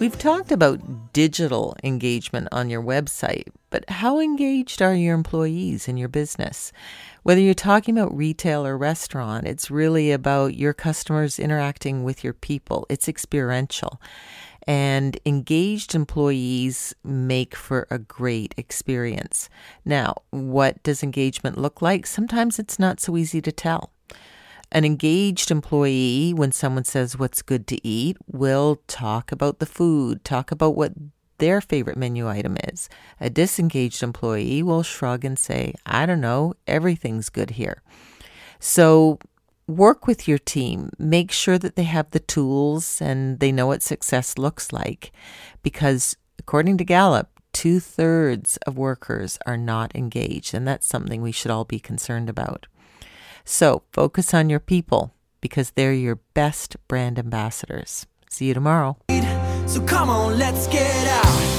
We've talked about digital engagement on your website, but how engaged are your employees in your business? Whether you're talking about retail or restaurant, it's really about your customers interacting with your people. It's experiential. And engaged employees make for a great experience. Now, what does engagement look like? Sometimes it's not so easy to tell. An engaged employee, when someone says what's good to eat, will talk about the food, talk about what their favorite menu item is. A disengaged employee will shrug and say, I don't know, everything's good here. So work with your team. Make sure that they have the tools and they know what success looks like. Because according to Gallup, two thirds of workers are not engaged, and that's something we should all be concerned about. So focus on your people because they're your best brand ambassadors. See you tomorrow. So come on, let's get out.